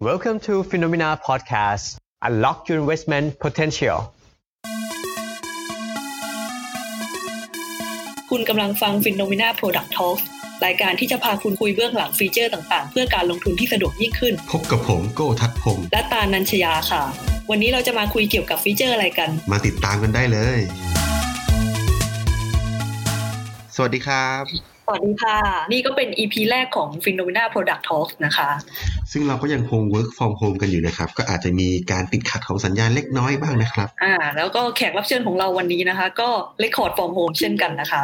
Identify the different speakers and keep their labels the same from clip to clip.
Speaker 1: Welcome to FINNOMENA Podcast. Unlock your investment potential.
Speaker 2: คุณกำลังฟัง p h e n o m e n a Product Talk รายการที่จะพาคุณคุยเบื้องหลังฟีเจอร์ต่างๆ เพื่อการลงทุนที่สะดวกยิ่งขึ้น
Speaker 3: พบกับผมโก้ทัดพงศ์
Speaker 2: และตาลนัญชยาค่ะ วันนี้เราจะมาคุยเกี่ยวกับฟีเจอร์อะไรกัน
Speaker 3: มาติดตามกันได้เลย สวัสดีครับ
Speaker 2: สวัสดีค่ะ นี่ก็เป็น EP แรกของ p h e n o m e n a Product Talk นะคะ
Speaker 3: ซึ่งเราก็ยังคง work from home กันอยู่นะครับ ก็อาจจะมีการติดขัดของสัญญาณเล็กน้อยบ้างนะครับ
Speaker 2: อ่า แล้วก็แขกรับเชิญของเราวันนี้นะคะ ก็ Record from Home เช่นกันนะคะ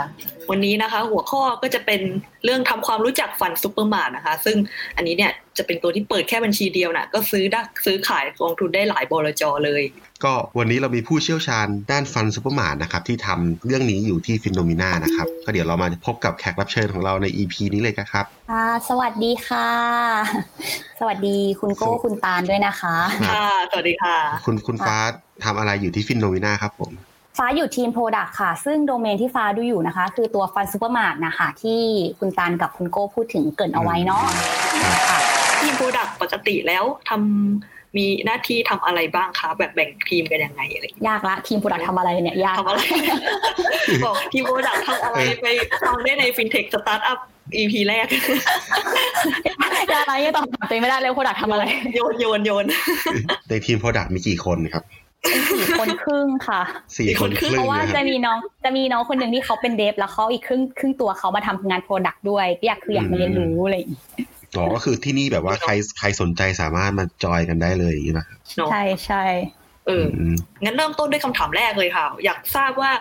Speaker 2: วันนี้นะคะ หัวข้อก็จะเป็นเรื่องทำความรู้จัก Fund Supermart นะคะ ซึ่งอันนี้เนี่ย จะเป็นตัวที่เปิดแค่บัญชีเดียวนะก็ซื้อได้ซื้อขายกองทุนได้หลายบลจเลย
Speaker 3: ก็วันนี้เรามีผู้เชี่ยวชาญด้าน Fund Supermart นะครับที่ทำเรื่องนี้อยู่ที่ FINNOMENA นะครับ ก็เดี๋ยวเรามาพบกับแขกรับเชิญของเราใน EP นี้เลยครับ
Speaker 4: ค่ะสวัสดีค่ะ สวัสดีคุณโก้
Speaker 3: สวัสดี
Speaker 4: คุณตาลด้วยนะคะ
Speaker 3: ครับ
Speaker 2: ค่ะสวัสดีค่ะ
Speaker 3: คุณคุณฟ้าทำอะไรอยู่ที่ FINNOMENA ครับผม
Speaker 4: ฟ้าอยู่ทีม product ค่ะ ซึ่งโดเมนที่ฟ้าดูอยู่นะคะ คือตัว Fund Supermart นะคะ ที่คุณตาลกับคุณโก้พูดถึงเกริ่นเอาไว้เนาะค่ะ
Speaker 2: ทีม product ปกติแล้วทำมีหน้าที่ทำอะไรบ้างคะแบบแบ่งทีมกันยังไงอะไรอย่างเงี้ย
Speaker 4: ยากละทีม product ทำอะไรเนี่ยยาก
Speaker 2: ทำอะไรบอกทีม product ทำอะไรไปฟังได้ในฟินเทคสตาร์ทอัพ EP แรก
Speaker 4: ยากอะไรยังตอบตัวเองไม่ได้เลย product ทำอะไร
Speaker 2: โยนโยนโยน
Speaker 3: ในทีม Product มีกี่คนครับ
Speaker 4: สี่คนครึ่งค่ะ
Speaker 3: สี่
Speaker 2: สี่
Speaker 3: ค
Speaker 2: คนน
Speaker 3: ค
Speaker 2: ครึ่
Speaker 3: รึ่
Speaker 2: ง
Speaker 3: ง
Speaker 4: เพราะว่า
Speaker 3: นะค
Speaker 4: จะ
Speaker 3: รับ
Speaker 4: มีน้องจะมีน้องคนหนึ่งที่เขาเป็น dev แล้วเขาอีกครึ่งครึ่งตัวเขามาทำงาน product ด้วยก็อยากคืออยากมาเรียนรู้อะไรอย่างงี้
Speaker 3: อ๋อก็คือที่นี่แบบว่าใครใครสนใจสามารถมาจอยกันได้เลยอย่างนี้ป่ะ
Speaker 2: เนาะ
Speaker 4: ใช่ใช่
Speaker 2: เออ
Speaker 3: อืม
Speaker 2: งั้นเริ่มต้นด้วยคำถามแรกเลยค่ะ อยากทราบว่า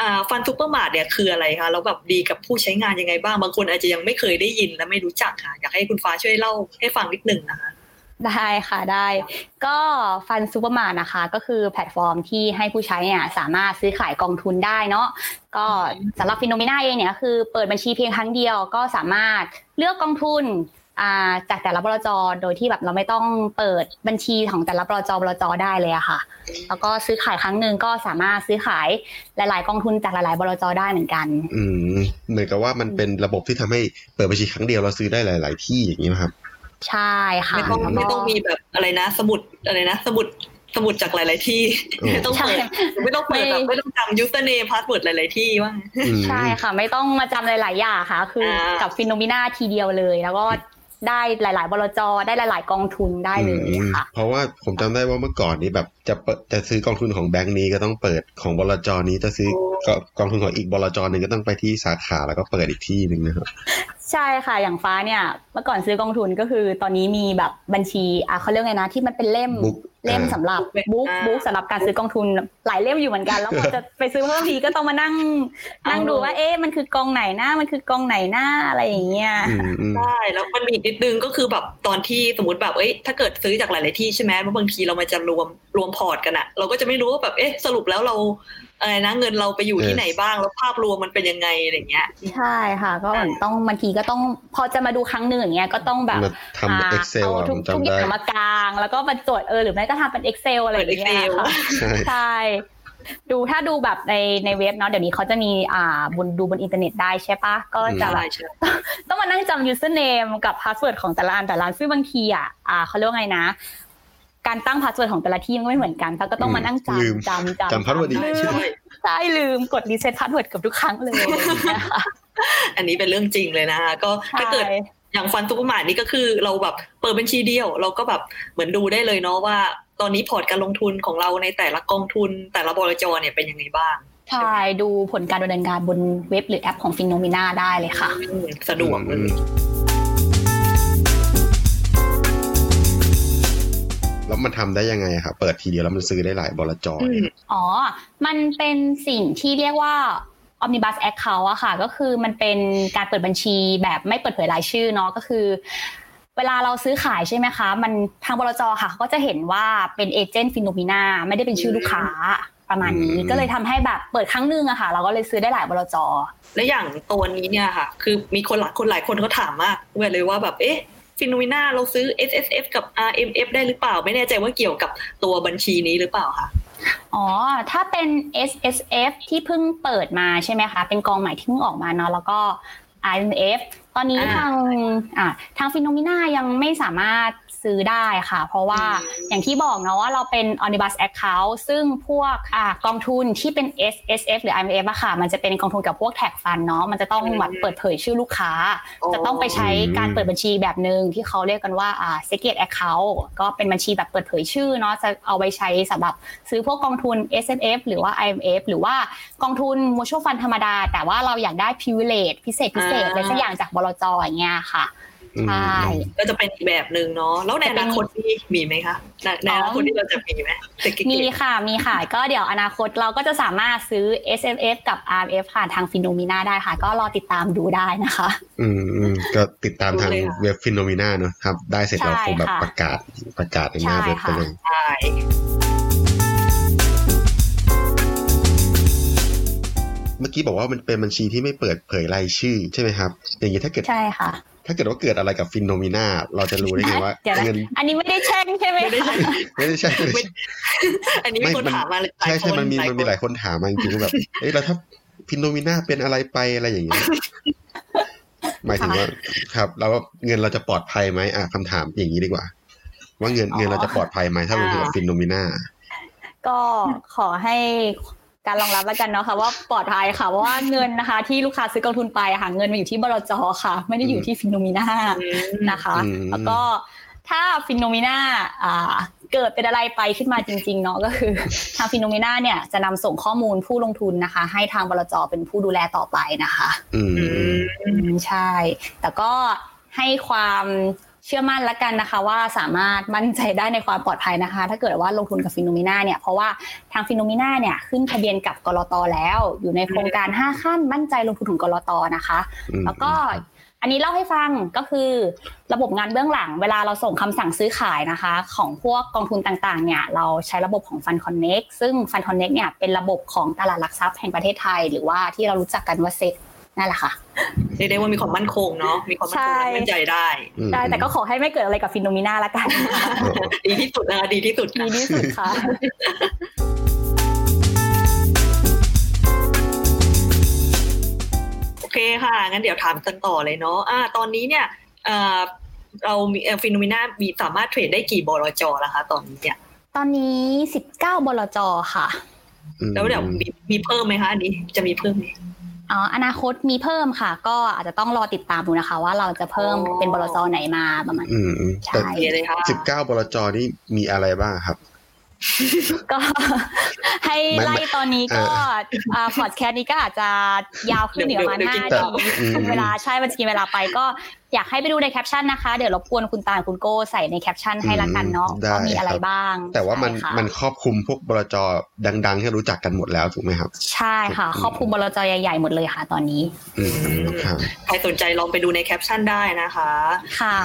Speaker 2: อ่า Fund Supermart เนี่ยคืออะไรคะแล้วแบบดีกับผู้ใช้งานยังไงบ้างบางคนอาจจะยังไม่เคยได้ยินและไม่รู้จักค่ะ อยากให้คุณฟ้าช่วยเล่าให้ฟังนิดหนึ่งนะคะ
Speaker 4: ได้ค่ะได้ ก็ Fund Supermart นะคะ ก็คือแพลตฟอร์มที่ให้ผู้ใช้เนี่ยสามารถซื้อขายกองทุนได้เนาะก็สำหรับ FINNOMENA เองเนี่ยคือเปิดบัญชีเพียงครั้งเดียวก็สามารถเลือกกองทุนอ่า จากแต่ละบลจโดยที่แบบเราไม่ต้องเปิดบัญชีของแต่ละบลจบลจได้เลยอะค่ะ แล้วก็ซื้อขายครั้งหนึ่งก็สามารถซื้อขายหลาย ๆ กองทุนจากหลาย ๆบลจได้เหมือนกัน
Speaker 3: อืมเหมือนกับว่ามันเป็นระบบที่ทำให้เปิดบัญชีครั้งเดียวเราซื้อได้หลาย ๆ ที่อย่างนี้นะครับ
Speaker 4: ใช่ค่ะ
Speaker 2: ไม่ต้อง
Speaker 4: แล้วก็
Speaker 2: ไม่ต้องมีแบบอะไรนะ สมุดอะไรนะ สมุดสมุดจากหลาย ๆ ที่
Speaker 3: โอ้
Speaker 2: ไม่ต้องเปิดไม่ต้องเปิดแบบ
Speaker 4: ไม่
Speaker 2: ไม่ต้องจำ username password หลาย ๆ ที่ว่า
Speaker 3: อืม
Speaker 4: ใช่ค่ะ ไม่ต้องมาจำหลาย ๆ อย่างค่ะ คืออากับฟิโนมิน่าทีเดียวเลย แล้วก็ ได้หลาย ๆ บลจได้หลาย ๆ กองทุนได้เลย
Speaker 3: อืม
Speaker 4: ค่ะ
Speaker 3: เพราะว่าผมจำได้ว่าเมื่อก่อนนี้แบบจะเปิดจะซื้อกองทุนของแบงก์นี้ก็ต้องเปิดของบลจนี้จะซื้อกกองทุนของอีกบลจหนึ่งก็ต้องไปที่สาขาแล้วก็เปิดอีกที่หนึ่งนะครับ
Speaker 4: ใช่ค่ะอย่างฟ้าเนี่ยเมื่อก่อนซื้อกองทุนก็คือตอนนี้มีแบบบัญชีอะเขาเรียกไงนะที่มันเป็นเล่ม
Speaker 3: Book
Speaker 4: เล่ม
Speaker 3: อ่า
Speaker 4: สำหรับบุ๊ก
Speaker 2: อ่า
Speaker 4: บุ๊กสำหรับการซื้อกองทุนหลายเล่มอยู่เหมือนกันแล้วพอจะไปซื้อเพิ่มทีก็ต้องมานั่ง นั่งดูว่าเอ๊ะมันคือกองไหนหน้ามันคือกองไหนหน้าอะไรอย่างเงี้ย
Speaker 3: อืมอืม
Speaker 2: ใช่แล้วมันมีอีกนิดนึงก็คือแบบตอนที่สมมติแบบเอ้ยถ้าเกิดซื้อจากหลาย ๆ ที่ใช่ไหมแล้วบางทีเรามาจะรวมรวมพอร์ตกันอะเราก็จะไม่รู้ว่าแบบเอ๊ะสรุปแล้วเราอะไรนะเงินเราไปอยู่ที่ไหนบ้างแล้วภาพรวมมันเป็นยังไงอะไรเงี้ย
Speaker 4: ใช่ค่ะ ก็เหมือนต้องบางทีก็ต้องพอจะมาดูครั้งหนึ่งอย่างเงี้ยก็ต้องแบบ
Speaker 3: มาทำ
Speaker 4: อ่า
Speaker 3: Excel
Speaker 4: เอา
Speaker 3: อะ
Speaker 4: ทุ
Speaker 3: ผ
Speaker 4: ก
Speaker 3: ม
Speaker 4: ทุก
Speaker 3: จำ
Speaker 4: อ
Speaker 3: ได้
Speaker 4: ย่างมากลาง แล้วก็มาจดเออหรือไม่ก็ทำเป็น Excel อะไรอย่างเงี้ย
Speaker 2: เปิด Excel
Speaker 4: ค่ะ
Speaker 3: ใช่
Speaker 4: ใช่ดูถ้าดูแบบในในเว็บเนาะเดี๋ยวนี้เขาจะมีอ่าบนดูบนอินเทอร์เน็ตได้ใช่ปะก็จะ
Speaker 2: ใช่
Speaker 4: แบบ
Speaker 2: ใช่
Speaker 4: ต้องมานั่งจำ username กับ password ของแต่ละอันแต่ละอันซึ่งบางทีอะอ่าเขาเรียกว่าไงนะ การตั้ง password ของแต่ละที่มันก็ไม่เหมือนกันเขาก็ต้องมานั่ง
Speaker 3: ลืม
Speaker 4: จำจำจำ
Speaker 3: จำ password อีก
Speaker 4: ลื
Speaker 2: ใช่
Speaker 4: มใช่ลืมกด reset password เกับทุกครั้งเลยอะไรอย่างเงี้ยค่ะ
Speaker 2: อันนี้เป็นเรื่องจริงเลยนะคะก็ถ้าเกิด
Speaker 4: ใช่
Speaker 2: อย่าง Fund Supermart นี่ก็คือเราแบบเปิดบัญชีเดียว เราก็แบบเหมือนดูได้เลยเนาะว่า ตอนนี้พอร์ตการลงทุนของเราในแต่ละกองทุน แต่ละบลจเนี่ยเป็นยังไงบ้าง
Speaker 4: ใช่ดูผลการดำเนินการบนเว็บหรือแอปของฟินโนมิน่าได้เลยค่ะ
Speaker 2: อืมสะดวกเลย
Speaker 3: แล้วมันทำได้ยังไงครับเปิดทีเดียวแล้วมันซื้อได้หลายบลจ
Speaker 2: อืม
Speaker 4: อ๋อ มันเป็นสิ่งที่เรียกว่า Omnibus Account อะค่ะ ก็คือมันเป็นการเปิดบัญชีแบบไม่เปิดเผยรายชื่อเนาะก็คือเวลาเราซื้อขายใช่ไหมคะ มันทางบลจค่ะเขาก็จะเห็นว่าเป็น agent FINNOMENA ไม่ได้เป็นชื่อลูกค้าประมาณนี้ ก็เลยทำให้แบบเปิดครั้งหนึ่งอะค่ะ เราก็เลยซื้อได้หลายบลจ
Speaker 2: และอย่างตัวนี้เนี่ยค่ะ คือมีคนหลายคนหลายคนเขาถามมากเวยเลยว่าแบบเอ๊ะ FINNOMENA เราซื้อ SSF กับ RMF ได้หรือเปล่า ไม่แน่ใจว่าเกี่ยวกับตัวบัญชีนี้หรือเปล่าค่ะ
Speaker 4: อ๋อ ถ้าเป็น S S F ที่เพิ่งเปิดมาใช่ไหมคะ เป็นกองใหม่ที่เพิ่งออกมาเนาะแล้วก็ RMF ตอนนี้
Speaker 2: อ่า
Speaker 4: ทางอ่าทางฟิโนมิน่ายังไม่สามารถซซื้อได้ค่ะ เพราะว่า
Speaker 2: อืม
Speaker 4: อย่างที่บอกเนาะว่าเราเป็น Omnibus Account ซึ่งพวกอ่ากองทุนที่เป็น S S F หรือ I M F อะค่ะ มันจะเป็นกองทุนกับพวกแท็กฟันเนาะมันจะต้องแบบเปิดเผยชื่อลูกค้า จะต้องไปใช้การเปิดบัญชีแบบหนึ่งที่เขาเรียกกันว่าอ่า secret account ก็เป็นบัญชีแบบเปิดเผยชื่อเนาะจะเอาไว้ใช้สำหรับซื้อพวกกองทุน S M F หรือว่า I M F หรือว่ากองทุน mutual fund ธรรมดา แต่ว่าเราอยากได้ privilege พิเศษพิเศษ
Speaker 2: อ่า
Speaker 4: อะไรสักอย่างจากบลจอย่างเงี้ยค่ะ
Speaker 3: อืม
Speaker 4: ใช่
Speaker 2: ก็จะเป็นอีกแบบหนึ่งเนาะแล้วในอนาคตนี่มีไหมคะในในอนาคตที่เราจะมีไหมเศรษฐกิจ
Speaker 4: มีค่ะมีค่ะก็เดี๋ยวอนาคตเราก็จะสามารถซื้อ S M F กับ R M F ผ่านทางฟิโนมิน่าได้ค่ะ ก็รอติดตามดูได้นะคะ
Speaker 3: อืมอืมก็ติดตามทางเว็บ FINNOMENA เนอะครับ ได้เสร็จเรา
Speaker 4: ใช่
Speaker 3: คงแบบ
Speaker 4: ค่ะ
Speaker 3: ประกาศประกาศในหน้า
Speaker 4: ใช่
Speaker 3: เว็บไป
Speaker 4: ค่ะ
Speaker 3: เลย
Speaker 2: ใช่
Speaker 3: เมื่อกี้บอกว่ามันเป็นบัญชีที่ไม่เปิดเผยรายชื่อใช่ไหมครับ อย่างนี้ถ้าเกิด
Speaker 4: ใช่ค่ะ
Speaker 3: ถ้าเกิดว่าเกิดอะไรกับ Finnomena เราจะรู้ได้ไงว่า
Speaker 4: เดี๋ยวนะ
Speaker 3: เงิน
Speaker 4: อันนี้ไม่ได้แช่งใช่ไหม
Speaker 2: ไม่ได้
Speaker 4: คะ
Speaker 3: ไม่ได้ใช่ไม่ได้
Speaker 2: ไม่
Speaker 3: ใช่
Speaker 2: อันนี้มีคน
Speaker 3: ไม่มัน
Speaker 2: ถามมาหลาย
Speaker 3: ใช่ใช่
Speaker 2: คน
Speaker 3: มันมีมันมีหลาย
Speaker 2: คน
Speaker 3: คนถามมาจริงๆว่าแบบเอ้ยแล้วถ้า Finnomena เป็นอะไรไปอะไรอย่างเงี้ยหมายถึงว่าครับแล้วเงินเราจะปลอดภัยไหมอะคำถามอย่างนี้ดีกว่า ว่าเงินเงินเราจะปลอดภัยไหมถ้าลงทุนกับ Finnomena
Speaker 4: ก็ขอให้ การรองรับแล้วกันเนาะค่ะว่าปลอดภัยค่ะเพราะว่าเงินนะคะ ที่ลูกค้าซื้อกองทุนไปอะค่ะเงินมาอยู่ที่บลจค่ะ ไม่ได้อยู่ที่ Finnomena
Speaker 2: อืม
Speaker 4: นะคะ
Speaker 3: อืม
Speaker 4: แล้วก็ถ้า Finnomena อ่าเกิดเป็นอะไรไปขึ้นมาจริงๆเนาะก็คือทาง Finnomena เนี่ยจะนำส่งข้อมูลผู้ลงทุนนะคะ ให้ทางบลจเป็นผู้ดูแลต่อไปนะคะ
Speaker 3: อืม
Speaker 2: อืม
Speaker 4: อืมใช่ แต่ก็ให้ความ เชื่อมั่นละกันนะคะว่าสามารถมั่นใจได้ในความปลอดภัยนะคะ ถ้าเกิดว่าลงทุนกับ Finnomena เนี่ยเพราะว่าทาง Finnomena เนี่ยขึ้นทะเบียนกับกลตแล้ว อยู่ในโครงการ 5 ขั้นมั่นใจลงทุนถึงกลตนะคะ
Speaker 3: อืม
Speaker 4: แล้วก็อันนี้เล่าให้ฟังก็คือระบบงานเบื้องหลัง เวลาเราส่งคำสั่งซื้อขายนะคะ ของพวกกองทุนต่างๆเนี่ยเราใช้ระบบของ Fund Connect ซึ่ง Fund Connect เนี่ยเป็นระบบของตลาดหลักทรัพย์แห่งประเทศไทย หรือว่าที่เรารู้จักกันว่าเซ็ตนั่นแหละค่ะ
Speaker 2: เรียกได้ว่ามีความมั่นคงเนาะมีความมั่นคง
Speaker 4: ใช่
Speaker 2: และมั่นใจได้
Speaker 3: อืม
Speaker 4: ได้แต่ก็ขอให้ไม่เกิดอะไรกับ Finnomena ละกัน
Speaker 3: อ๋อ
Speaker 2: ดีที่สุดนะคะดีที่สุด
Speaker 4: ดีที่สุดค่ะ
Speaker 2: โอเคค่ะงั้นเดี๋ยวถามกันต่อเลยเนาะอ่า ตอนนี้เนี่ยเอ่อเรามีฟิโนมิน่ามีสามารถเทรดได้กี่บลจแล้วคะตอนนี้เนี่ย
Speaker 4: ตอนนี้19บลจค่ะ
Speaker 3: อืม
Speaker 2: แล้วเดี๋ยวมีมีเพิ่มไหมคะอันนี้จะมีเพิ่มไหม
Speaker 4: อ๋ออนาคตมีเพิ่มค่ะ ก็อาจจะต้องรอติดตามดูนะคะ ว่าเราจะเพิ่ม
Speaker 2: อ๋อ
Speaker 4: เป็นบลจไหนมาประมาณ
Speaker 3: อืมอืม
Speaker 4: ใช่
Speaker 3: แต่
Speaker 2: โอเคเลยค่ะ
Speaker 3: สิบเก้าบลจนี่มีอะไรบ้างครับ
Speaker 4: ก็ ให้
Speaker 3: ไม่
Speaker 4: ไล่
Speaker 3: ไม่
Speaker 4: ตอนนี้ก็
Speaker 3: เออ
Speaker 4: อ่าพอดแคสต์นี้ก็อาจจะยาวขึ้นเหนือประมาณ
Speaker 2: เดี๋ยว
Speaker 4: ห้า
Speaker 2: เดี๋ยว
Speaker 4: นาที
Speaker 3: อืม
Speaker 4: เวลาใช่มันจะกินเวลาไปก็อยากให้ไปดูในแคปชั่นนะคะ เดี๋ยวรบกวนคุณตาลคุณโก้ใส่ในแคปชั่นให้ละกันเนาะ
Speaker 3: ได้
Speaker 4: ว่ามีอะไร
Speaker 3: ครับ
Speaker 4: บ้าง
Speaker 3: แต่ว่ามัน
Speaker 4: ใช่ค่ะ
Speaker 3: มันครอบคลุมพวกบลจดัง ๆ ที่รู้จักกันหมดแล้วถูกไหมครับ
Speaker 4: ใช่ค่ะ ครอบคลุมบลจใหญ่ๆหมดเลยค่ะตอนนี้
Speaker 3: อืมครับ
Speaker 2: ใครสนใจลองไปดูในแคปชั่นได้นะคะ
Speaker 4: ค่ะ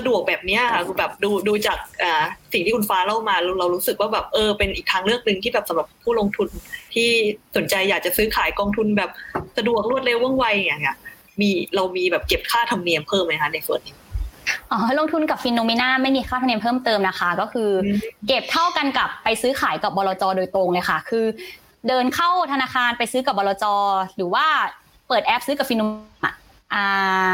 Speaker 4: ะ
Speaker 2: ดวกแบบเนี้ยค่ะคือแบบดูดูจากอ่าสิ่งที่คุณฟ้าเล่ามาเราเรารู้สึกว่าแบบเออเป็นอีกทางเลือกหนึ่งที่แบบสำหรับผู้ลงทุนที่สนใจอยากจะซื้อขายกองทุนแบบสะดวกรวดเร็วว่องไวอย่างเงี้ยมีเรามีแบบเก็บค่าธรรมเนียมเพิ่มไหมคะในส่วนนี้
Speaker 4: อ๋อลงทุนกับ Finnomena ไม่มีค่าธรรมเนียมเพิ่มเติมนะคะ ก็คืออ
Speaker 2: ม
Speaker 4: เก็บเท่ากันกับไปซื้อขายกับบลจโดยตรงเลยค่ะ คือ เดินเข้าธนาคารไปซื้อกับบลจหรือว่าเปิดแอปซื้อกับ Finnomena อ่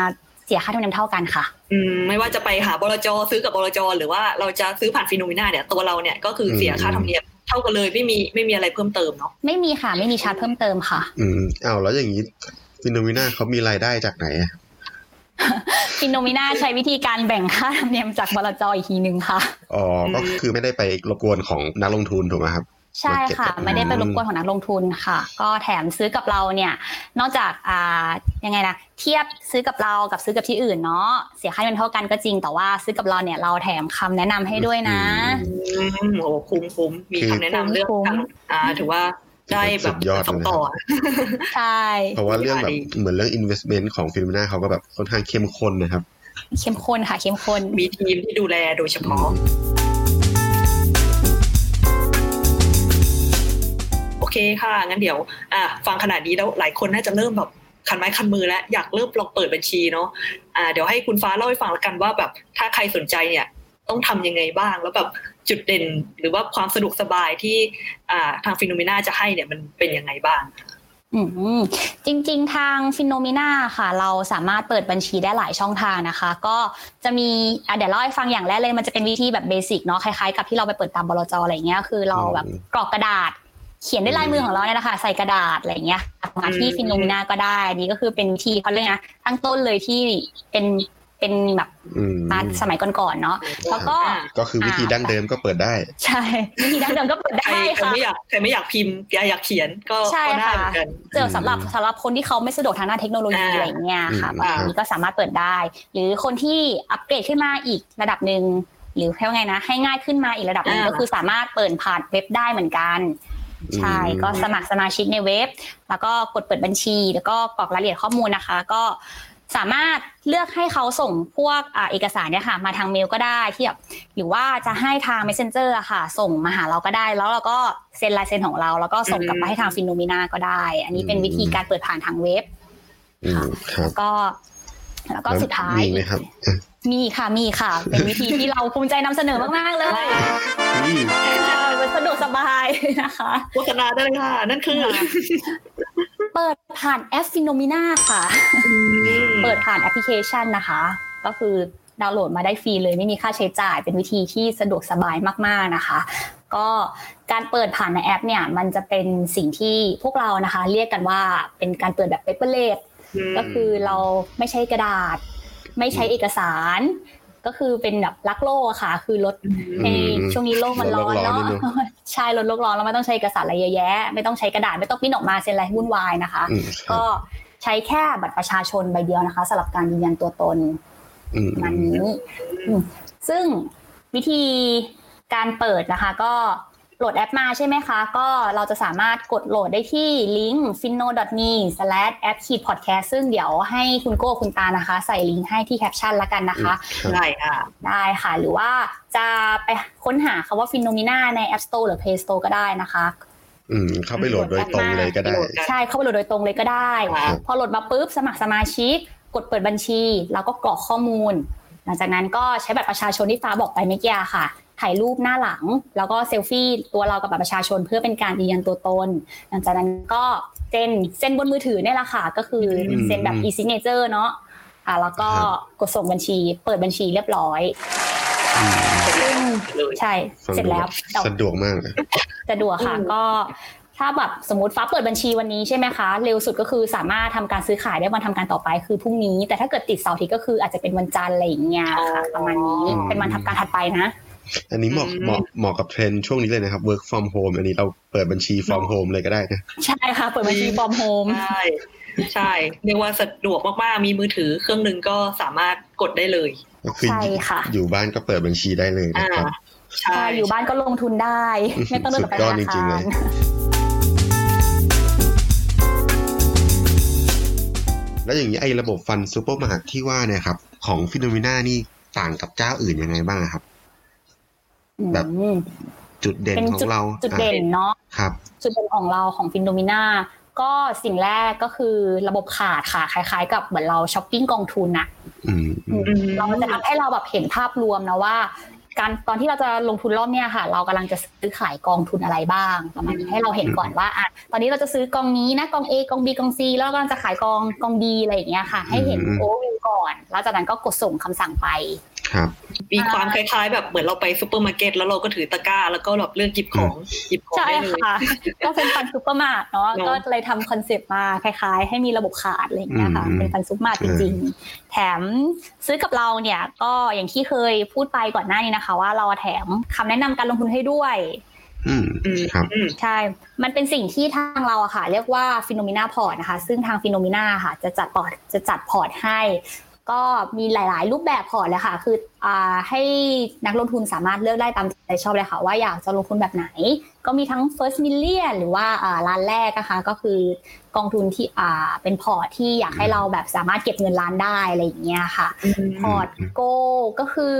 Speaker 4: า เสียค่าธรรมเนียมเท่ากันค่ะ
Speaker 2: อืมไม่ว่าจะไปหาบลจซื้อกับบลจหรือว่าเราจะซื้อผ่าน Finnomena เนี่ยตัวเราเนี่ยก็คือเสียค่าธรรมเนียมเท่ากันเลยไม่มีไม่มีอะไรเพิ่มเติมเนาะ
Speaker 4: ไม่มีค่ะ ไม่มีชาร์จเพิ่มเติมค่ะ
Speaker 3: อืมอ้าวแล้วอย่างนี้Finnomena เขามีรายได้จากไหนอะ
Speaker 4: Finnomena ใช้วิธีการแบ่งค่าธรรมเนียมจากบลจอีกทีหนึ่งค่ะ
Speaker 3: อ๋อ ก็คือไม่ได้ไปรบกวนของนักลงทุนถูกไหมครับ
Speaker 4: ใช่ค่ะ
Speaker 3: อืม
Speaker 4: ไม่ได้ไปรบกวนของนักลงทุนค่ะ ก็แถมซื้อกับเราเนี่ย นอกจากอ่ายังไงนะเทียบซื้อกับเรากับซื้อกับที่อื่นเนาะเสียค่าเงินเท่ากันก็จริง แต่ว่าซื้อกับเราเนี่ยเราแถมคำแนะนำให้ด้วยนะ
Speaker 2: อืมโอ้คุ้มคุ้มมีคำแนะนำเรื่อง
Speaker 4: คุ้ม
Speaker 2: การอ่าถือว่าได้แบบ
Speaker 3: สุดยอด
Speaker 2: สอง
Speaker 3: เลยนะ
Speaker 2: ต่อ
Speaker 4: ใช่
Speaker 3: เพราะว่าเรื่องแบบ
Speaker 2: ดี
Speaker 3: เหมือนเรื่อง investment ของฟิโนมิน่าเขาก็แบบค่อนข้างเข้มข้นนะครับ
Speaker 4: เข้มข้นค่ะเข้มข้น
Speaker 2: มีทีมที่ดูแลโดยเฉพาะ เคค่ะ งั้นเดี๋ยวอะฟังขนาดนี้แล้วหลายคนน่าจะเริ่มแบบคันไม้คันมือแล้วอยากเริ่มลองเปิดบัญชีเนาะอ่าเดี๋ยวให้คุณฟ้าเล่าให้ฟังละกันว่าแบบถ้าใครสนใจเนี่ยต้องทำยังไงบ้าง แล้วแบบจุดเด่นหรือว่าความสะดวกสบายที่อ่าทาง Finnomena จะให้เนี่ยมันเป็นยังไงบ้าง
Speaker 4: อืมจริง ๆ ทาง Finnomena ค่ะ เราสามารถเปิดบัญชีได้หลายช่องทางนะคะ ก็จะมีอะเดี๋ยวเล่าให้ฟังอย่างแรกเลยมันจะเป็นวิธีแบบ basic เนาะคล้ายๆ กับที่เราไปเปิดตามบลจอะไรเงี้ยคือเราแบบกรอกกระดาษ เขียนด้วยลายมือของเราเนี่ยนะคะใส่กระดาษอะไรเงี้ยมาที่ Finnomena ก็ได้อันนี้ก็คือเป็นวิธีเขาเรียกนะตั้งต้นเลยที่เป็นเป็นแบบ
Speaker 3: อืม
Speaker 4: มาสมัยก่อนๆเนาะแล้วก็
Speaker 2: อ่า
Speaker 3: ก็คือวิธีดั้งเดิมก็เปิดได้
Speaker 4: ใช่วิธีดั้งเดิมก็เปิด
Speaker 2: ใคร
Speaker 4: ได้
Speaker 2: ใคร
Speaker 4: ค่ะ
Speaker 2: ไม่อยากใครไม่อยากพิมพ์อยากเขียนก็
Speaker 4: ใช่
Speaker 2: ก็ได้
Speaker 4: ค่ะ
Speaker 2: เหมือนกัน
Speaker 4: เจอสำหรับสำหรับคนที่เขาไม่สะดวกทางด้านเทคโนโลยี
Speaker 2: อ่า
Speaker 4: อะไรเงี้ยค่ะ
Speaker 3: อืม
Speaker 4: แบบนี้ก็สามารถเปิดได้ หรือคนที่อัปเกรดขึ้นมาอีกระดับหนึ่งหรือเรียกว่าไงนะให้ง่ายขึ้นมาอีกระดับหนึ่งก็คือสามารถเปิดผ่านเว็บได้เหมือนกัน ใช่ก็สมัครสมาชิกในเว็บ แล้วก็กดเปิดบัญชี แล้วก็กรอกรายละเอียดข้อมูลนะคะ ก็สามารถเลือกให้เขาส่งพวกอ่าเอกสารเนี่ยค่ะ มาทางเมลก็ได้ที่แบบหรือว่าจะให้ทาง messenger อะค่ะ ส่งมาหาเราก็ได้ แล้วเราก็เซ็นลายเซ็นของเรา แล้วก็ส่งกลับมาให้ทางฟินโนมินาก็ได้ อันนี้เป็นวิธีการเปิดผ่านทางเว็บ
Speaker 3: อืมครับ
Speaker 4: ก็ แล้วก็สุดท้าย
Speaker 3: มีไหมครับอะ
Speaker 4: มีค่ะมีค่ะ เป็นวิธีที่เราภูมิใจนำเสนอมาก ๆ เลย
Speaker 3: อืม
Speaker 4: มันสะดวกสบายนะคะ
Speaker 2: โฆษณาได้เลยค่ะ นั่นคือ
Speaker 4: เปิดผ่านแอป Finnomena ค่ะ เปิดผ่านแอปพลิเคชันนะคะ ก็คือดาวน์โหลดมาได้ฟรีเลยไม่มีค่าใช้จ่าย เป็นวิธีที่สะดวกสบายมาก ๆ นะคะ ก็การเปิดผ่านในแอปเนี่ย มันจะเป็นสิ่งที่พวกเรานะคะ เรียกกันว่าเป็นการเปิดแบบ paperless ก็คือเราไม่ใช้กระดาษ ไม่ใช้เอกสาร ก็คือเป็นแบบรักโลกอะค่ะ คือลดให้ช่วงนี้โลกมันร้อน
Speaker 3: ลดโลกร้อนนิ
Speaker 4: เนาะ
Speaker 3: ดนึง
Speaker 4: ใช่ลดโลกร้อนแล้วไม่ต้องใช้เอกสารอะไรเยอะแยะ ไม่ต้องใช้กระดาษไม่ต้องพิมพ์ออกมาเซ็นอะไรวุ่นวายนะคะ
Speaker 3: อืมครั
Speaker 4: ก็ใช้แค่บัตรประชาชนใบเดียวนะคะสำหรับการยืนยันตัวตน
Speaker 3: อืม
Speaker 4: มันนี้อืมซึ่งวิธีการเปิดนะคะ ก็ โหลดแอปมาใช่ไหมคะ ก็เราจะสามารถกดโหลดได้ที่ลิงก์ finno.me/app-podcast ซึ่งเดี๋ยวให้คุณโก้คุณตาลนะคะ ใส่ลิงก์ให้ที่แคปชั่นแล้วกันนะคะ
Speaker 3: ครับ
Speaker 2: ได้ค่ะ
Speaker 4: ได้ค่ะ หรือว่าจะไปค้นหาคำว่า Phenomena ใน App Store หรือ Play Store ก็ได้นะคะ
Speaker 3: อืมเข้าไปโหลดโดยตรงเลยก็ได้
Speaker 2: โหลด
Speaker 4: ใช่เข้าไปโหลดโดยตรงเลยก็ได้
Speaker 2: ครับ
Speaker 4: พอโหลดมาปุ๊บสมัครสมาชิก กดเปิดบัญชี แล้วก็กรอกข้อมูล หลังจากนั้นก็ใช้บัตรประชาชนที่ฟ้าบอกไปเมื่อกี้ค่ะ ถ่ายรูปหน้าหลัง แล้วก็เซลฟี่ตัวเรากับบัตรประชาชนเพื่อเป็นการยืนยันตัวตน หลังจากนั้นก็เซ็นเซ็นบนมือถือเนี่ยแหละค่ะก็คืออ
Speaker 3: ม
Speaker 4: เซ็นแบบ e-signature เนาะอ่าแล้วก็
Speaker 3: ครับ
Speaker 4: กดส่งบัญชี เปิดบัญชีเรียบร้อย
Speaker 3: อืม
Speaker 4: ซึ่ง
Speaker 2: เลย
Speaker 4: ใช่เสร็จแล้วแต่
Speaker 3: สะดวกมากเลย
Speaker 4: สะดวกค่ะ
Speaker 2: อืม
Speaker 4: ก็ถ้าแบบสมมติฟ้าเปิดบัญชีวันนี้ใช่ไหมคะ เร็วสุดก็คือสามารถทำการซื้อขายได้วันทำการต่อไปคือพรุ่งนี้ แต่ถ้าเกิดติดเสาร์อาทิตย์ก็คืออาจจะเป็นวันจันทร์อะไรอย่างเงี้ยค่ะประมาณนี้
Speaker 3: อ๋อ
Speaker 4: เป็นวันทำการถัดไปนะ
Speaker 3: อันนี้เหมาะ
Speaker 2: อืม
Speaker 3: เหมาะเหมาะกับเทรนด์ช่วงนี้เลยนะครับ work from home อันนี้เราเปิดบัญชี from home เลยก็ได้นะ
Speaker 4: ใช่ค่ะ เปิดบัญชีบอมโฮม
Speaker 2: ใช่ใช่เรียกว่าสะดวกมากๆ มีมือถือเครื่องหนึ่งก็สามารถกดได้เลย
Speaker 3: ก็คือ
Speaker 4: ใช่ค่ะ
Speaker 3: อยู่บ้านก็เปิดบัญชีได้เลย
Speaker 2: อ่า
Speaker 3: นะครับ
Speaker 2: ใช่
Speaker 4: ใช่อยู่บ้านก็ลงทุนได้ ไม่ต้องเดินไป
Speaker 3: สุดยอด
Speaker 4: ธนา
Speaker 3: จริงๆ
Speaker 4: คา
Speaker 3: เล
Speaker 4: ร
Speaker 3: ยแล้วอย่างนี้ไอ้ระบบ Fund Supermart ที่ว่าเนี่ยครับ ของ Finnomena นี่ต่างกับเจ้าอื่นยังไงบ้างครับ แบบ
Speaker 4: อืม
Speaker 3: จุดเด่น
Speaker 4: เป็น
Speaker 3: ของ
Speaker 4: จุด
Speaker 3: เรา
Speaker 4: จุดเด่นเนาะ
Speaker 3: ครับ
Speaker 4: จุดเด่นของเราของ Finnomena ก็สิ่งแรกก็คือระบบ cart ค่ะ คล้าย ๆ กับเหมือนเราช้อปปิ้งกองทุนอะ
Speaker 3: อืมอืม
Speaker 2: อืม
Speaker 4: เราจะทำให้เราแบบเห็นภาพรวมนะว่า การตอนที่เราจะลงทุนรอบเนี้ยค่ะ เรากำลังจะซื้อขายกองทุนอะไรบ้างประมาณนี้ให้เราเห็นก่อนว่าอะตอนนี้เราจะซื้อกองนี้นะกอง A กอง B กอง C แล้วก็จะขายกองกอง D อะไรอย่างเงี้ยค่ะ ให้เห็น
Speaker 3: อืม
Speaker 4: overวิวก่อน แล้วจากนั้นก็กดส่งคำสั่งไป
Speaker 3: ครับ
Speaker 2: มีความคล้ายๆ แบบเหมือนเราไปซูเปอร์มาร์เก็ตแล้วเราก็ถือตะกร้า แล้วก็แบบเลือกหยิบของหยิบของ
Speaker 4: ใช่
Speaker 2: ได้เลย
Speaker 4: ค่ะก็เป็น Fund Supermart เนาะ
Speaker 2: เนอะ
Speaker 4: ก็เลยทำ concept มาคล้ายๆ ให้มีระบบ cart อะไรอย่างเงี้ยค่ะ
Speaker 3: อืม
Speaker 4: เป็น Fund Supermart จริงๆ แถมซื้อกับเราเนี่ยก็อย่างที่เคยพูดไปก่อนหน้านี้นะคะ ว่าเราแถมคำแนะนำการลงทุนให้ด้วย
Speaker 3: อืม
Speaker 2: อืม
Speaker 3: ครับ
Speaker 2: อืม
Speaker 4: ใช่ มันเป็นสิ่งที่ทางเราอะค่ะ เรียกว่า Finnomena Port นะคะ ซึ่งทาง Finnomena ค่ะ จะจัดพอร์ตจะจัดพอร์ตให้ ก็มีหลาย ๆ รูปแบบพอร์ตเลยค่ะ คืออ่าให้นักลงทุนสามารถเลือกได้ตามใจชอบเลยค่ะ ว่าอยากจะลงทุนแบบไหน ก็มีทั้ง first million หรือว่าอ่าล้านแรกนะคะก็คือกองทุนที่อ่าเป็นพอร์ตที่อยากให้เราแบบสามารถเก็บเงินล้านได้อะไรอย่างเงี้ยค่ะ พอร์ต Goal ก็คือ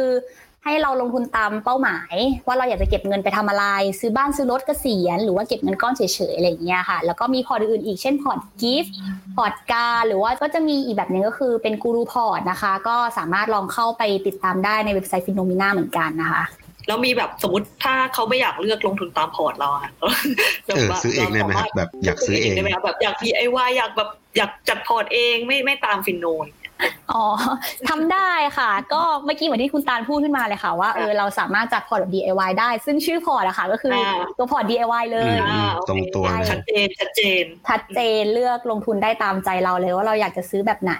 Speaker 4: ให้เราลงทุนตามเป้าหมาย ว่าเราอยากจะเก็บเงินไปทำอะไร ซื้อบ้านซื้อรถเกษียณหรือว่าเก็บเงินก้อนเฉยๆอะไรอย่างเงี้ยค่ะ แล้วก็มีพอร์ตอื่นๆอีกเช่นพอร์ต GIF พอร์ต GAR หรือว่าก็จะมีอีกแบบหนึ่งก็คือเป็นกูรูพอร์ตนะคะ ก็สามารถลองเข้าไปติดตามได้ในเว็บไซต์ Finnomena เหมือนกันนะคะ
Speaker 2: แล้วมีแบบสมมติถ้าเขาไม่อยากเลือกลงทุนตามพอร์ตเราอะ
Speaker 3: เออซื้อเองได้ไหมครับแบบอยากซื้อเอง
Speaker 2: ได้ไหมครับแบบอยาก DIY อยากแบบอยากจัดพอร์ตเองไม่ไม่ตาม Finnoน
Speaker 4: อ๋อทำได้ค่ะ ก็เมื่อกี้เหมือนที่คุณตาลพูดขึ้นมาเลยค่ะ ว่าเออเราสามารถจัดพอร์ตแบบ DIY ได้ ซึ่งชื่อพอร์ตอะค่ะ ก็คืออาตัวพอร์ต DIY เล
Speaker 3: อื
Speaker 4: ย
Speaker 3: มอืมตรงตัวเลย
Speaker 2: ชัดเจนชัดเจน
Speaker 4: ชัดเจนเลือกลงทุนได้ตามใจเราเลยว่าเราอยากจะซื้อแบบไหน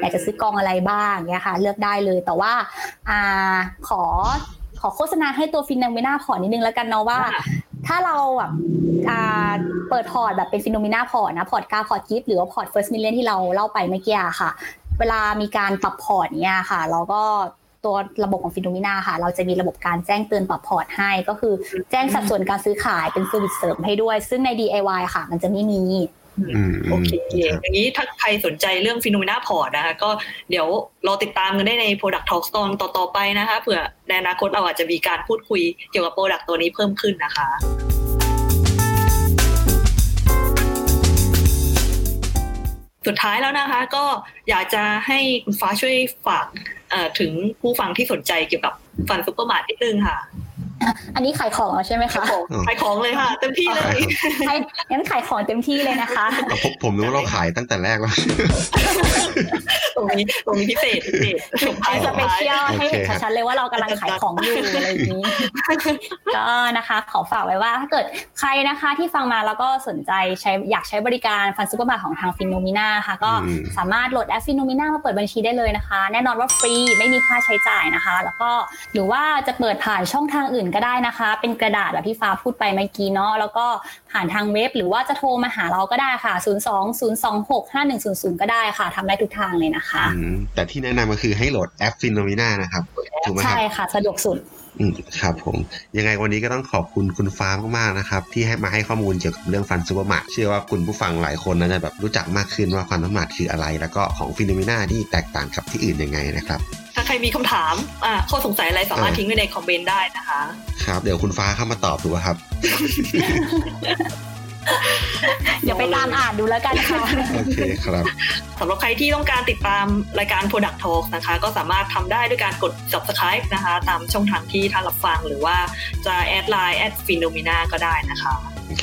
Speaker 4: อยากจะซื้อกองอะไรบ้างเนี่ยค่ะ เลือกได้เลยแต่ว่าอ่าขอขอโฆษณาให้ตัว Finnomena Port นิดนึงแล้วกันเนาะว่า
Speaker 2: ค่ะ
Speaker 4: ถ้าเราแบบอ่าเปิดพอร์ตแบบเป็น Finnomena Port นะ พอร์ต GAR พอร์ต GIF หรือว่าพอร์ต First Million ที่เราเล่าไปเมื่อกี้อะค่ะ เวลามีการปรับพอร์ตเนี่ยค่ะ เราก็ตัวระบบของ Finnomena ค่ะ เราจะมีระบบการแจ้งเตือนปรับพอร์ตให้ ก็คือแจ้งสัดส่วนการซื้อขายเป็น service เสริมให้ด้วย ซึ่งใน DIY ค่ะ มันจะไม่มี
Speaker 3: อืม
Speaker 2: โอเค
Speaker 3: ครับ
Speaker 2: อย่างนี้ถ้าใครสนใจเรื่อง Finnomena Port นะคะ ก็เดี๋ยวรอติดตามกันได้ใน Product Talk ตอนต่อๆไปนะคะเผื่อในอนาคตเราอาจจะมีการพูดคุยเกี่ยวกับ Product ตัวนี้เพิ่มขึ้นนะคะ สุดท้ายแล้วนะคะ ก็อยากจะให้คุณฟ้าช่วยฝากถึงผู้ฟังที่สนใจเกี่ยวกับ Fund Supermart นิดนึงค่ะ
Speaker 4: อันนี้ขายของแล้วใช่ไหม
Speaker 2: ขาย
Speaker 4: คะ
Speaker 2: ของขายของเลยค่ะเต็มที่เลย
Speaker 4: ให้งั้นขายของเต็มที่เลยนะคะ
Speaker 3: เอาผมผมนึกว่าเราขายตั้งแต่แรกแล้ว
Speaker 2: ตรงนี้ตรงนี้พิเศษพิเศษส่งท้าย
Speaker 4: ส่
Speaker 2: งท้าย
Speaker 4: special ให้เห็น
Speaker 3: โอเคครับ
Speaker 4: ชัดๆเลยว่าเรากำลังขายของอยู่อะไรอย่างนี้ก็นะคะขอฝากไว้ว่าถ้าเกิดใครนะคะที่ฟังมาแล้วก็สนใจใช้อยากใช้บริการ Fund Supermart ของทาง Finnomena ค่ะ ก็
Speaker 3: อืม
Speaker 4: สามารถโหลดแอป Finnomena มาเปิดบัญชีได้เลยนะคะ แน่นอนว่าฟรีไม่มีค่าใช้จ่ายนะคะ แล้วก็หรือว่าจะเปิดผ่านช่องทางอื่นก็ได้นะคะ เป็นกระดาษแบบที่ฟ้าพูดไปเมื่อกี้เนาะแล้วก็ผ่านทางเว็บหรือว่าจะโทรมาหาเราก็ได้ค่ะ 0 2 0 2 6 5 1 0 0 ก็ได้ค่ะทำได้ทุกทางเลยนะคะ
Speaker 3: อืมแต่ที่แนะนำก็คือให้โหลดแอป Finnomena นะครับถูกไหมค
Speaker 4: ใช่
Speaker 3: รับ
Speaker 4: ค่ะ สะดวกสุด
Speaker 3: อืมครับผมยังไงวันนี้ก็ต้องขอบคุณคุณฟ้ามากๆนะครับ ที่ให้มาให้ข้อมูลเกี่ยวกับเรื่อง Fund Supermart เชื่อว่าคุณผู้ฟังหลายคนน่าจะแบบรู้จักมากขึ้นว่า Fund Supermart คืออะไร แล้วก็ของ Finnomena ที่แตกต่างกับที่อื่นยังไงนะครับ
Speaker 2: ถ้าใครมีคำถามอ่าข้อสงสัยอะไรสามารถ
Speaker 3: เออ
Speaker 2: ทิ้งไว้ในคอมเมนต์ได้นะคะ
Speaker 3: ครับ เดี๋ยวคุณฟ้าเข้ามาตอบดูครับ
Speaker 4: เดี๋ยวไปตามอ่านดูแล้วกันค่ะ
Speaker 3: โอเคครับ
Speaker 2: สำหรับใครที่ต้องการติดตามรายการ Product Talk นะคะ ก็สามารถทำได้ด้วยการกด subscribe นะคะ ตามช่องทางที่ท่านรับฟัง หรือว่าจะแอดไลน์แอด Finnomena ก็ได้นะคะ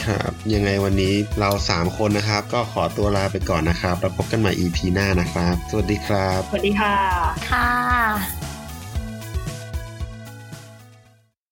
Speaker 3: ครับยังไงวันนี้เราสามคนนะครับ ก็ขอตัวลาไปก่อนนะครับ แล้วพบกันใหม่ EP หน้านะครับ สวัสดีครับ
Speaker 2: สวัสดีค่ะ
Speaker 4: ค่ะ